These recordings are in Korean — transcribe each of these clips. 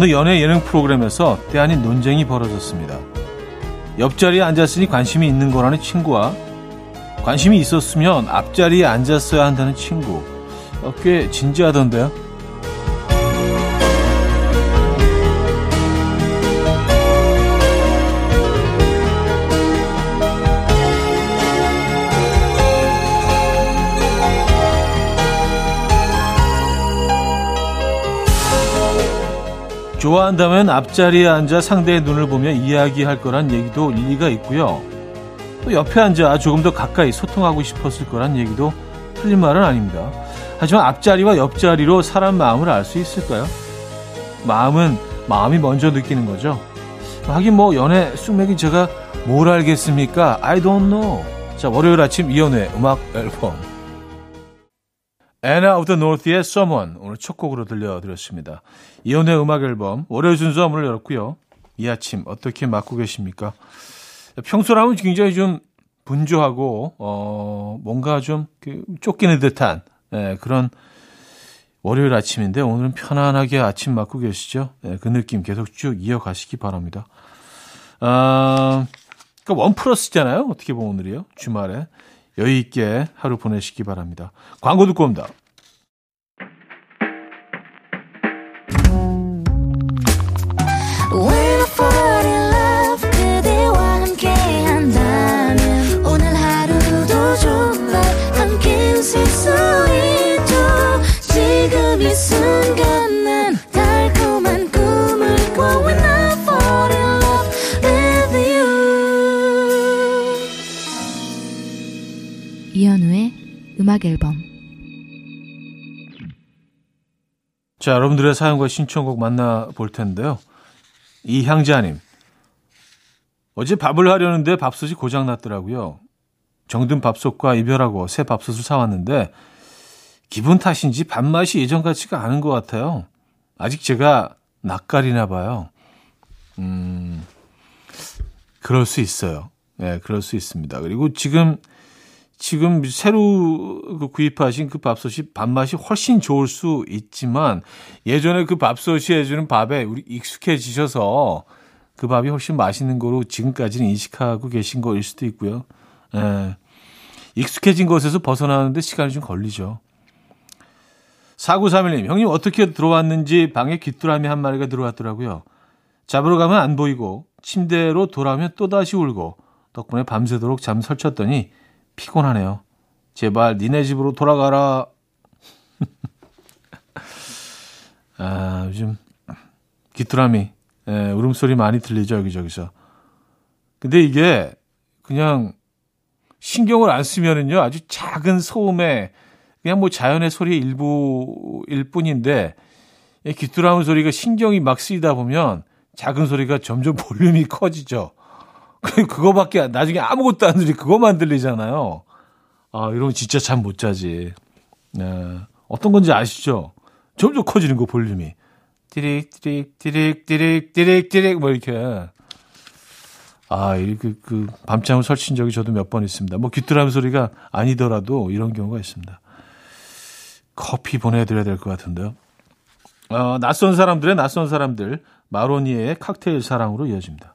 어느 연예 예능 프로그램에서 때 아닌 논쟁이 벌어졌습니다. 옆자리에 앉았으니 관심이 있는 거라는 친구와 관심이 있었으면 앞자리에 앉았어야 한다는 친구. 어, 꽤 진지하던데요. 좋아한다면 앞자리에 앉아 상대의 눈을 보며 이야기할 거란 얘기도 일리가 있고요. 또 옆에 앉아 조금 더 가까이 소통하고 싶었을 거란 얘기도 틀린 말은 아닙니다. 하지만 앞자리와 옆자리로 사람 마음을 알 수 있을까요? 마음은 마음이 먼저 느끼는 거죠. 하긴 뭐 연애 쑥맥이 제가 뭘 알겠습니까? I don't know. 자 월요일 아침 이연의 음악 앨범 Anna of the North의 Someone 오늘 첫 곡으로 들려드렸습니다. 이연의 음악 앨범 월요일 순서 문을 열었고요. 이 아침 어떻게 맞고 계십니까? 평소라면 굉장히 좀 분주하고 어 뭔가 좀그 쫓기는 듯한 예, 그런 월요일 아침인데 오늘은 편안하게 아침 맞고 계시죠? 예, 그 느낌 계속 쭉 이어가시기 바랍니다. 아, 그러니까 원 플러스잖아요. 어떻게 보면 오늘이요. 주말에 여유 있게 하루 보내시기 바랍니다. 광고 듣고 옵니다. 음악 앨범 자, 여러분들의 사연과 신청곡 만나볼 텐데요. 이향자님. 어제 밥을 하려는데 밥솥이 고장 났더라고요. 정든 밥솥과 이별하고 새 밥솥을 사왔는데 기분 탓인지 밥맛이 예전 같지가 않은 것 같아요. 아직 제가 낯가리나 봐요. 음, 그럴 수 있어요. 네, 그럴 수 있습니다. 그리고 지금 지금 새로 그 구입하신 그 밥솥이 밥맛이 훨씬 좋을 수 있지만 예전에 그 밥솥이 해주는 밥에 우리 익숙해지셔서 그 밥이 훨씬 맛있는 거로 지금까지는 인식하고 계신 거일 수도 있고요. 예. 익숙해진 것에서 벗어나는데 시간이 좀 걸리죠. 4931님, 형님 어떻게 들어왔는지 방에 귀뚜라미 한 마리가 들어왔더라고요. 잡으러 가면 안 보이고 침대로 돌아오면 또다시 울고 덕분에 밤새도록 잠 설쳤더니 피곤하네요. 제발 니네 집으로 돌아가라. 아, 요즘 귀뚜라미 예, 울음소리 많이 들리죠, 여기저기서. 근데 이게 그냥 신경을 안 쓰면은요, 아주 작은 소음에 그냥 뭐 자연의 소리의 일부일 뿐인데, 이 귀뚜라미 소리가 신경이 막 쓰이다 보면 작은 소리가 점점 볼륨이 커지죠. 그, 그거밖에, 나중에 아무것도 안 들리, 그거만 들리잖아요. 아, 이러면 진짜 잠 못 자지. 네. 어떤 건지 아시죠? 점점 커지는 거, 볼륨이. 띠릭, 띠릭, 띠릭, 띠릭, 띠릭, 띠릭, 뭐 이렇게. 아, 이렇게 그, 밤잠을 설친 적이 저도 몇 번 있습니다. 뭐 귀뚜라미 소리가 아니더라도 이런 경우가 있습니다. 커피 보내드려야 될 것 같은데요. 어, 낯선 사람들의 낯선 사람들, 마로니에의 칵테일 사랑으로 이어집니다.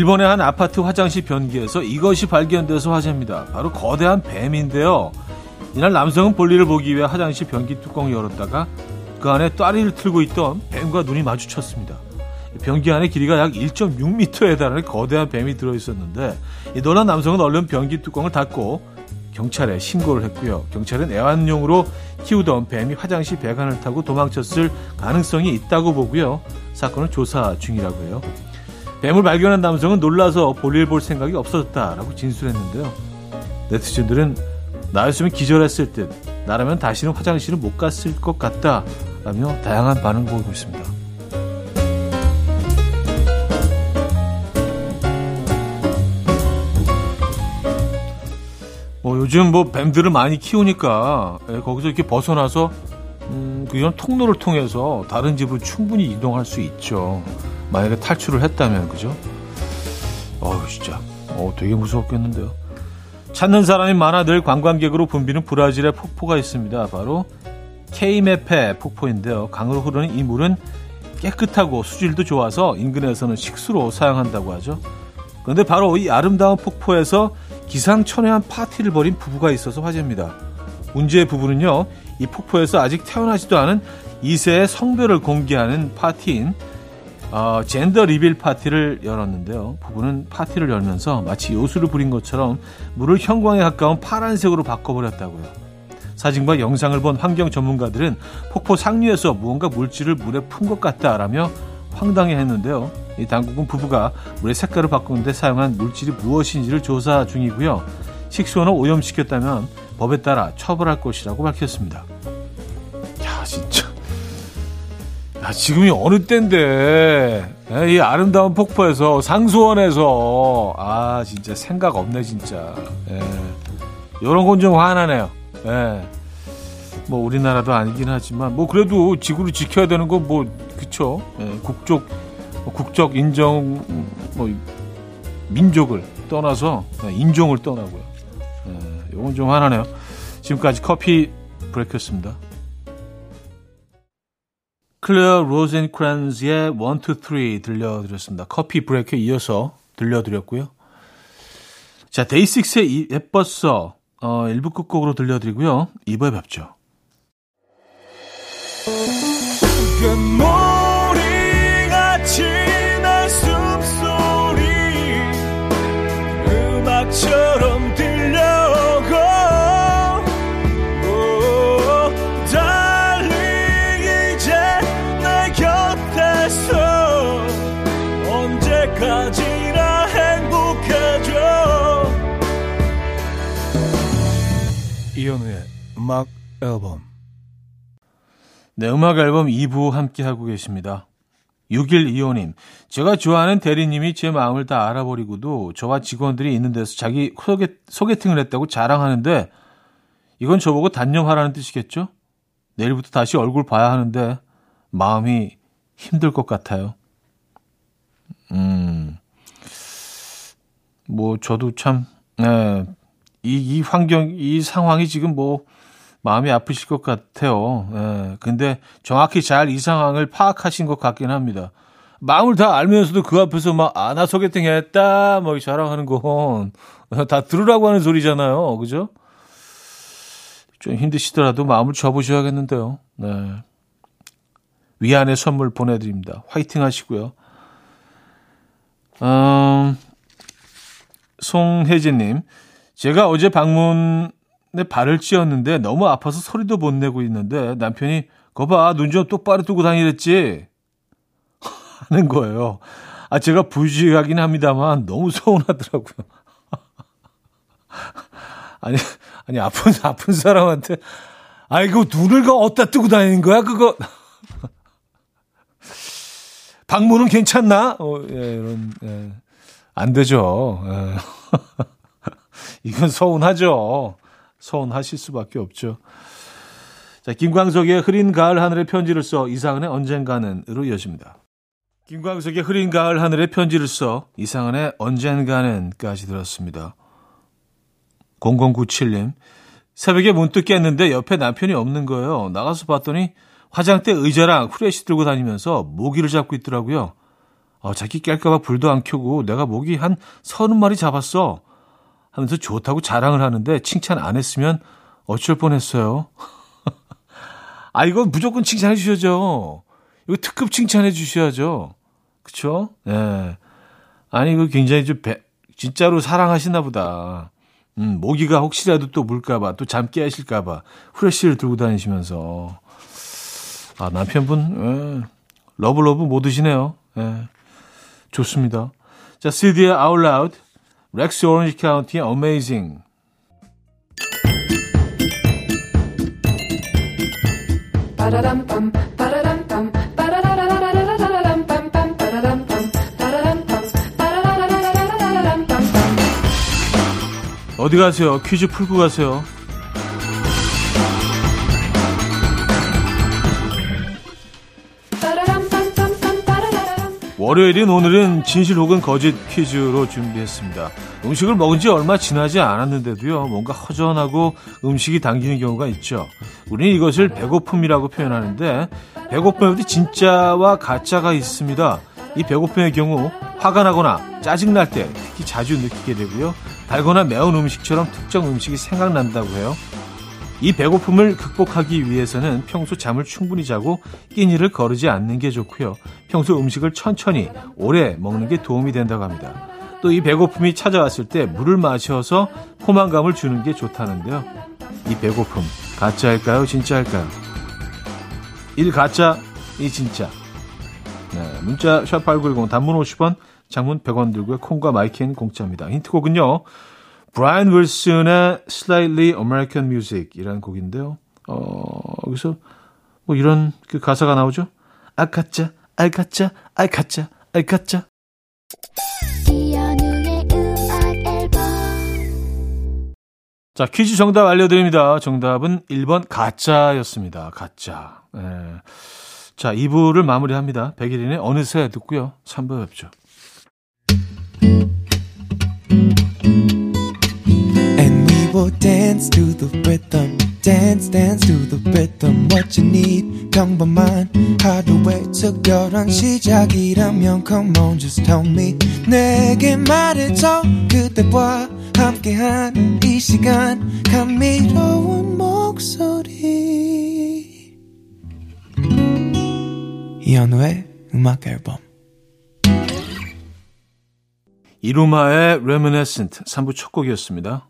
일본의 한 아파트 화장실 변기에서 이것이 발견돼서 화제입니다. 바로 거대한 뱀인데요. 이날 남성은 볼일을 보기 위해 화장실 변기 뚜껑을 열었다가 그 안에 따리를 틀고 있던 뱀과 눈이 마주쳤습니다. 변기 안에 길이가 약 1.6m에 달하는 거대한 뱀이 들어있었는데 이 놀란 남성은 얼른 변기 뚜껑을 닫고 경찰에 신고를 했고요. 경찰은 애완용으로 키우던 뱀이 화장실 배관을 타고 도망쳤을 가능성이 있다고 보고요. 사건을 조사 중이라고 해요. 뱀을 발견한 남성은 놀라서 볼일 볼 생각이 없어졌다라고 진술했는데요. 네티즌들은 나였으면 기절했을 듯 나라면 다시는 화장실을 못 갔을 것 같다. 라며 다양한 반응을 보이고 있습니다. 뭐 요즘 뭐 뱀들을 많이 키우니까 예, 거기서 이렇게 벗어나서 음, 그런 통로를 통해서 다른 집으로 충분히 이동할 수 있죠. 만약에 탈출을 했다면 그죠? 어우 진짜 어 되게 무서웠겠는데요. 찾는 사람이 많아 늘 관광객으로 붐비는 브라질의 폭포가 있습니다. 바로 케이메페 폭포인데요. 강으로 흐르는 이 물은 깨끗하고 수질도 좋아서 인근에서는 식수로 사용한다고 하죠. 그런데 바로 이 아름다운 폭포에서 기상천외한 파티를 벌인 부부가 있어서 화제입니다. 문제의 부부는요, 이 폭포에서 아직 태어나지도 않은 2세의 성별을 공개하는 파티인 어, gender reveal 파티를 열었는데요. 부부는 파티를 열면서 마치 요술을 부린 것처럼 물을 형광에 가까운 파란색으로 바꿔버렸다고요. 사진과 영상을 본 환경 전문가들은 폭포 상류에서 무언가 물질을 물에 푼 것 같다라며 황당해 했는데요. 이 당국은 부부가 물의 색깔을 바꾸는데 사용한 물질이 무엇인지를 조사 중이고요. 식수원을 오염시켰다면 법에 따라 처벌할 것이라고 밝혔습니다. 야, 진짜. 야, 지금이 어느 때인데, 이 아름다운 폭포에서, 상수원에서, 아, 진짜 생각 없네, 진짜. 예. 요런 건 좀 화나네요. 예. 뭐, 우리나라도 아니긴 하지만, 뭐, 그래도 지구를 지켜야 되는 건 뭐, 그쵸. 예, 국적, 뭐 국적 인정, 뭐, 민족을 떠나서, 예, 인종을 떠나고요. 예, 요건 좀 화나네요. 지금까지 커피 브레이크였습니다. 클레어 로젠크란즈의 1, 2, 3 들려드렸습니다. 커피 브레이크에 이어서 들려드렸고요. 자, 데이식스의 예뻤어. 어, 1부 끝곡으로 들려드리고요. 2부에 뵙죠. 이 현우의 음악 앨범 네, 음악 앨범 2부 함께하고 계십니다. 6125님, 제가 좋아하는 대리님이 제 마음을 다 알아버리고도 저와 직원들이 있는 데서 자기 소개, 소개팅을 했다고 자랑하는데 이건 저보고 단념하라는 뜻이겠죠? 내일부터 다시 얼굴 봐야 하는데 마음이 힘들 것 같아요. 음, 뭐 저도 참, 네, 이, 이 환경, 이 상황이 지금 뭐 마음이 아프실 것 같아요. 예. 근데 정확히 잘 이 상황을 파악하신 것 같긴 합니다. 마음을 다 알면서도 그 앞에서 막, 아, 나 소개팅 했다, 뭐, 자랑하는 건 다 들으라고 하는 소리잖아요. 그죠? 좀 힘드시더라도 마음을 접으셔야겠는데요. 네. 위안의 선물 보내드립니다. 화이팅 하시고요. 음, 송혜진님, 제가 어제 방문에 발을 찧었는데 너무 아파서 소리도 못 내고 있는데 남편이 거봐 눈 좀 똑바로 뜨고 다니랬지 하는 거예요. 아 제가 부주의하긴 합니다만 너무 서운하더라고요. 아니 아니 아픈 아픈 사람한테 아이고 눈을 가 어디다 뜨고 다니는 거야 그거 방문은 괜찮나? 어, 예, 이런 예. 안 되죠. 예. 이건 서운하죠. 서운하실 수밖에 없죠. 자, 김광석의 흐린 가을 하늘의 편지를 써 이상은의 언젠가는으로 이어집니다. 김광석의 흐린 가을 하늘의 편지를 써 이상은의 언젠가는까지 들었습니다. 0097님 새벽에 문득 깼는데 옆에 남편이 없는 거예요. 나가서 봤더니 화장대 의자랑 후레쉬 들고 다니면서 모기를 잡고 있더라고요. 어, 자기 깰까봐 불도 안 켜고 내가 모기 한 서른 마리 잡았어. 하면서 좋다고 자랑을 하는데 칭찬 안 했으면 어쩔 뻔했어요. 아 이건 무조건 칭찬해 주셔야죠. 이거 특급 칭찬해 주셔야죠. 그쵸? 예. 네. 아니 이거 굉장히 좀 배, 진짜로 사랑하시나 보다. 음, 모기가 혹시라도 또 물까봐 또 잠 깨하실까봐 후레쉬를 들고 다니시면서 아 남편분 예. 러브러브 못 드시네요. 예. 좋습니다. 자, 시디의 Loud 렉스 오렌지 카운티의 Amazing. 어디 가세요? 퀴즈 풀고 가세요. 월요일인 오늘은 진실 혹은 거짓 퀴즈로 준비했습니다. 음식을 먹은 지 얼마 지나지 않았는데도요, 뭔가 허전하고 음식이 당기는 경우가 있죠. 우리는 이것을 배고픔이라고 표현하는데, 배고픔에도 진짜와 가짜가 있습니다. 이 배고픔의 경우, 화가 나거나 짜증날 때 특히 자주 느끼게 되고요. 달거나 매운 음식처럼 특정 음식이 생각난다고 해요. 이 배고픔을 극복하기 위해서는 평소 잠을 충분히 자고 끼니를 거르지 않는 게 좋고요. 평소 음식을 천천히 오래 먹는 게 도움이 된다고 합니다. 또 이 배고픔이 찾아왔을 때 물을 마셔서 포만감을 주는 게 좋다는데요. 이 배고픔 가짜일까요? 진짜일까요? 1 가짜, 2 진짜. 네, 문자 샵8910 단문 50원, 장문 100원 들고요. 콩과 마이킹 공짜입니다. 힌트곡은요. 브라이언 윌슨의 Slightly American Music이라는 곡인데요. 어, 여기서 뭐 이런 그 가사가 나오죠. 알카짜, 알카짜, 알카짜, 알카짜. 자, 퀴즈 정답 알려드립니다. 정답은 1번 가짜였습니다. 가짜. 네. 자, 2부를 마무리합니다. 백일인의 어느새 듣고요. 3부 뵙죠. Will dance to the rhythm. Dance, dance to the rhythm. What you need, 평범한 하루의 특별한 시작이라면 Come on, just tell me. 내게 말해줘. 그대와 함께한 이 시간. 감미로운 목소리. 이현우의 음악 앨범. 이루마의 Reminiscent 3부 첫 곡이었습니다.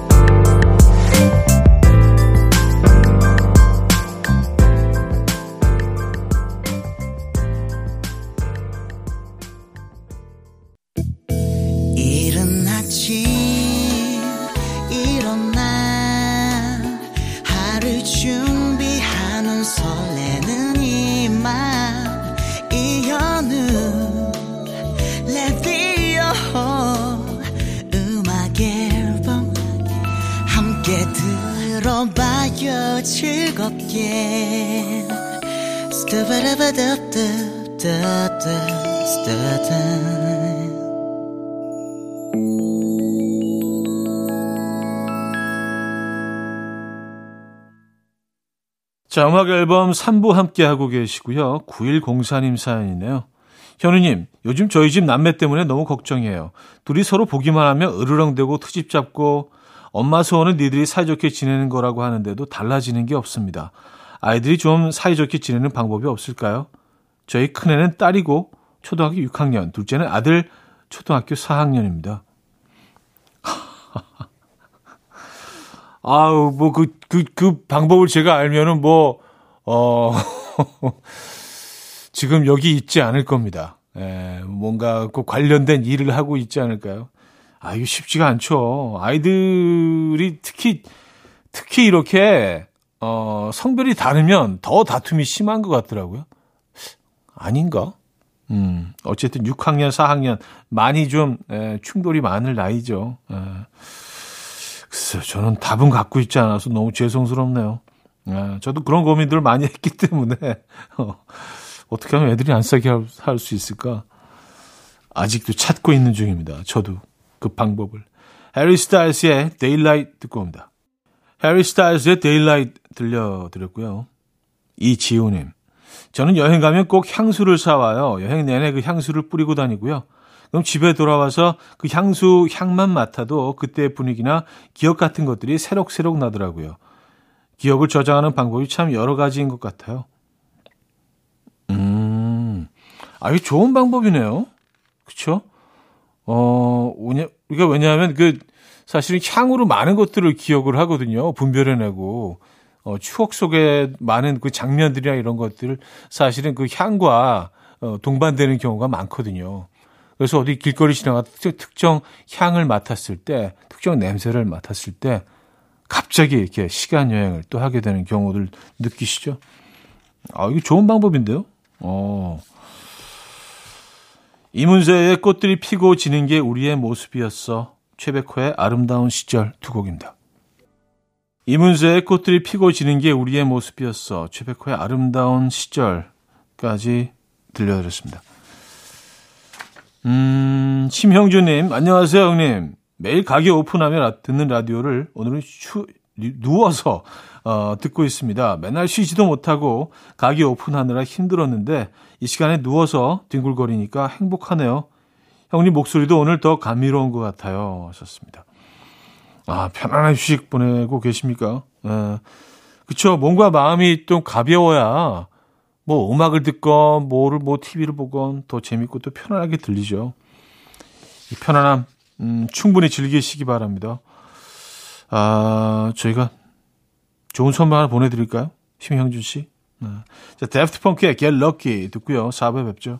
자, 음악 앨범 3부 함께 하고 계시고요. 9104님 사연이네요. 현우님, 요즘 저희 집 남매 때문에 너무 걱정이에요. 둘이 서로 보기만 하면 으르렁대고 트집 잡고 엄마 소원은 니들이 사이좋게 지내는 거라고 하는데도 달라지는 게 없습니다. 아이들이 좀 사이좋게 지내는 방법이 없을까요? 저희 큰애는 딸이고 초등학교 6학년, 둘째는 아들 초등학교 4학년입니다. 아우, 뭐, 그, 그, 그 방법을 제가 알면은 뭐, 어, 지금 여기 있지 않을 겁니다. 에, 뭔가 꼭 관련된 일을 하고 있지 않을까요? 아, 이거 쉽지가 않죠. 아이들이 특히, 특히 이렇게, 어, 성별이 다르면 더 다툼이 심한 것 같더라고요. 아닌가? 음, 어쨌든 6학년, 4학년, 많이 좀, 에, 충돌이 많을 나이죠. 에. 글쎄요, 저는 답은 갖고 있지 않아서 너무 죄송스럽네요. 에, 저도 그런 고민들을 많이 했기 때문에, 어, 어떻게 하면 애들이 안 싸우게 할 수 있을까? 아직도 찾고 있는 중입니다. 저도 그 방법을. 해리 스타일스의 Daylight 듣고 옵니다. 해리 스타일스의 Daylight 들려드렸고요. 이지우님. 저는 여행 가면 꼭 향수를 사와요. 여행 내내 그 향수를 뿌리고 다니고요. 그럼 집에 돌아와서 그 향수 향만 맡아도 그때의 분위기나 기억 같은 것들이 새록새록 나더라고요. 기억을 저장하는 방법이 참 여러 가지인 것 같아요. 음, 아, 이 좋은 방법이네요. 그쵸? 어, 우리가 왜냐하면 그, 사실은 향으로 많은 것들을 기억을 하거든요. 분별해내고. 어, 추억 속에 많은 그 장면들이나 이런 것들을 사실은 그 향과 어, 동반되는 경우가 많거든요. 그래서 어디 길거리 지나가 특정 향을 맡았을 때, 특정 냄새를 맡았을 때, 갑자기 이렇게 시간 여행을 또 하게 되는 경우들 느끼시죠? 아, 이거 좋은 방법인데요? 어. 이문세의 꽃들이 피고 지는 게 우리의 모습이었어. 최백호의 아름다운 시절 두 곡입니다. 이문세의 꽃들이 피고 지는 게 우리의 모습이었어. 최백호의 아름다운 시절까지 들려드렸습니다. 음, 심형주님, 안녕하세요, 형님. 매일 가게 오픈하면 듣는 라디오를 오늘은 휴, 누워서 어, 듣고 있습니다. 맨날 쉬지도 못하고 가게 오픈하느라 힘들었는데 이 시간에 누워서 뒹굴거리니까 행복하네요. 형님 목소리도 오늘 더 감미로운 것 같아요. 하셨습니다. 아, 편안한 휴식 보내고 계십니까? 예. 그쵸. 몸과 마음이 좀 가벼워야 뭐 음악을 듣건 뭐를 뭐 TV를 보건 더 재밌고 또 편안하게 들리죠. 이 편안함, 음, 충분히 즐기시기 바랍니다. 아, 저희가 좋은 선물 하나 보내드릴까요? 심형준 씨. 네. 자, 데프트 펑크의 Get Lucky 듣고요. 4부에 뵙죠.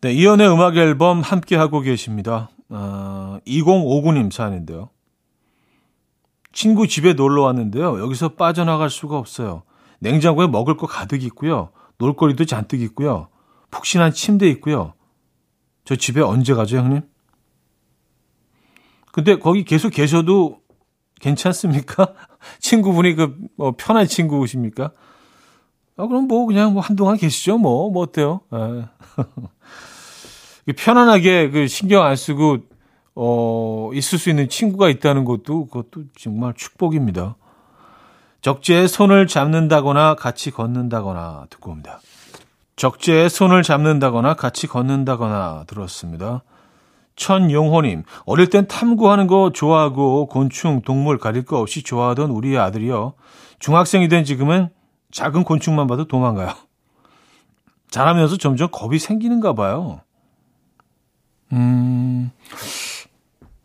네, 이현우의 음악 앨범 함께 하고 계십니다. 어, 2059님 사연인데요. 친구 집에 놀러 왔는데요. 여기서 빠져나갈 수가 없어요. 냉장고에 먹을 거 가득 있고요. 놀거리도 잔뜩 있고요. 푹신한 침대 있고요. 저 집에 언제 가죠, 형님? 근데 거기 계속 계셔도 괜찮습니까? 친구분이 그, 뭐, 편한 친구십니까? 아, 그럼 뭐, 그냥 뭐, 한동안 계시죠, 뭐, 뭐, 어때요? 아. 편안하게 그 신경 안 쓰고, 어, 있을 수 있는 친구가 있다는 것도, 그것도 정말 축복입니다. 적재에 손을 잡는다거나 같이 걷는다거나 듣고 옵니다. 적재에 손을 잡는다거나 같이 걷는다거나 들었습니다. 천용호님, 어릴 땐 탐구하는 거 좋아하고 곤충, 동물 가릴 거 없이 좋아하던 우리 아들이요. 중학생이 된 지금은 작은 곤충만 봐도 도망가요. 자라면서 점점 겁이 생기는가 봐요. 음,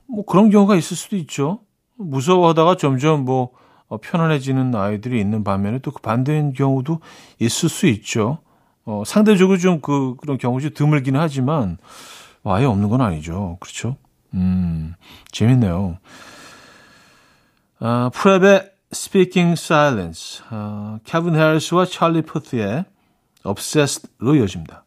뭐 그런 경우가 있을 수도 있죠. 무서워하다가 점점 뭐 어, 편안해지는 아이들이 있는 반면에 또 그 반대인 경우도 있을 수 있죠. 어, 상대적으로 좀 그, 그런 경우 좀 드물기는 하지만, 아예 없는 건 아니죠. 그렇죠? 음, 재밌네요. 아, 프랩의 Speaking Silence, 아, 캘빈 해리스와 찰리 푸스의 Obsessed로 이어집니다.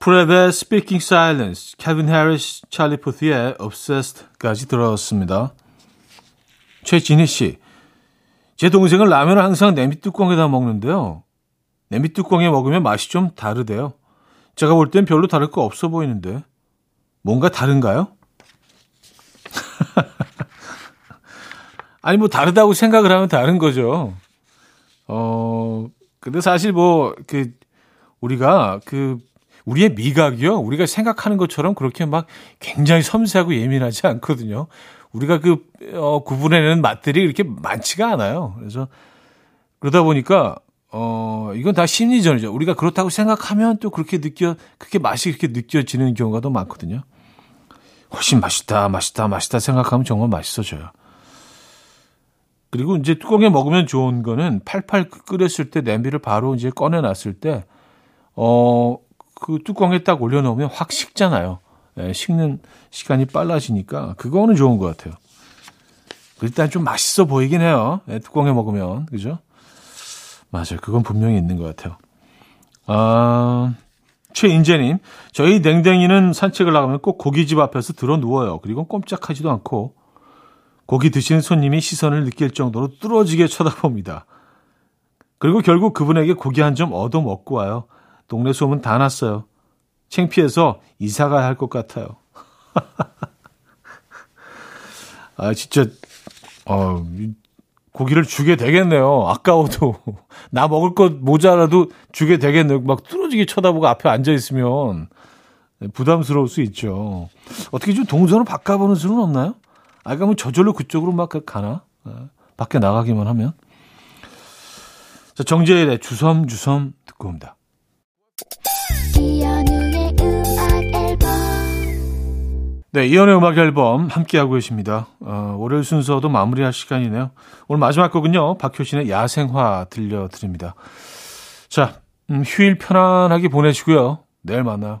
프랩의 Speaking Silence, 캘빈 해리스, 찰리 푸스의 Obsessed까지 듣고 왔습니다. 최진희 씨, 제 동생은 라면을 항상 냄비 뚜껑에다 먹는데요. 냄비 뚜껑에 먹으면 맛이 좀 다르대요. 제가 볼 땐 별로 다를 거 없어 보이는데. 뭔가 다른가요? 아니, 뭐, 다르다고 생각을 하면 다른 거죠. 어, 근데 사실 뭐, 그, 우리가 그, 우리의 미각이요. 우리가 생각하는 것처럼 그렇게 막 굉장히 섬세하고 예민하지 않거든요. 우리가 그, 어, 구분해내는 맛들이 이렇게 많지가 않아요. 그래서 그러다 보니까, 어, 이건 다 심리전이죠. 우리가 그렇다고 생각하면 또 그렇게 느껴, 그렇게 맛이 그렇게 느껴지는 경우가 더 많거든요. 훨씬 맛있다, 맛있다, 맛있다 생각하면 정말 맛있어져요. 그리고 이제 뚜껑에 먹으면 좋은 거는 팔팔 끓였을 때 냄비를 바로 이제 꺼내놨을 때, 어, 그 뚜껑에 딱 올려놓으면 확 식잖아요. 예, 식는 시간이 빨라지니까 그거는 좋은 것 같아요. 일단 좀 맛있어 보이긴 해요. 예, 뚜껑에 먹으면 그죠? 맞아요. 그건 분명히 있는 것 같아요. 아, 최인재님, 저희 냉댕이는 산책을 나가면 꼭 고깃집 앞에서 들어 누워요. 그리고 꼼짝하지도 않고 고기 드시는 손님이 시선을 느낄 정도로 뚫어지게 쳐다봅니다. 그리고 결국 그분에게 고기 한 점 얻어 먹고 와요. 동네 소문 다 났어요. 창피해서 이사 가야 할 것 같아요. 아, 진짜, 어, 고기를 주게 되겠네요. 아까워도. 나 먹을 것 모자라도 주게 되겠네요. 막 뚫어지게 쳐다보고 앞에 앉아 있으면 부담스러울 수 있죠. 어떻게 좀 동선을 바꿔보는 수는 없나요? 아까 뭐 저절로 그쪽으로 막 가나? 아, 밖에 나가기만 하면. 자, 정재일의 주섬주섬 듣고 옵니다. 네, 이연의 음악 앨범 함께하고 계십니다. 어, 월요일 순서도 마무리할 시간이네요. 오늘 마지막 곡은요, 박효신의 야생화 들려드립니다. 자, 음, 휴일 편안하게 보내시고요. 내일 만나요.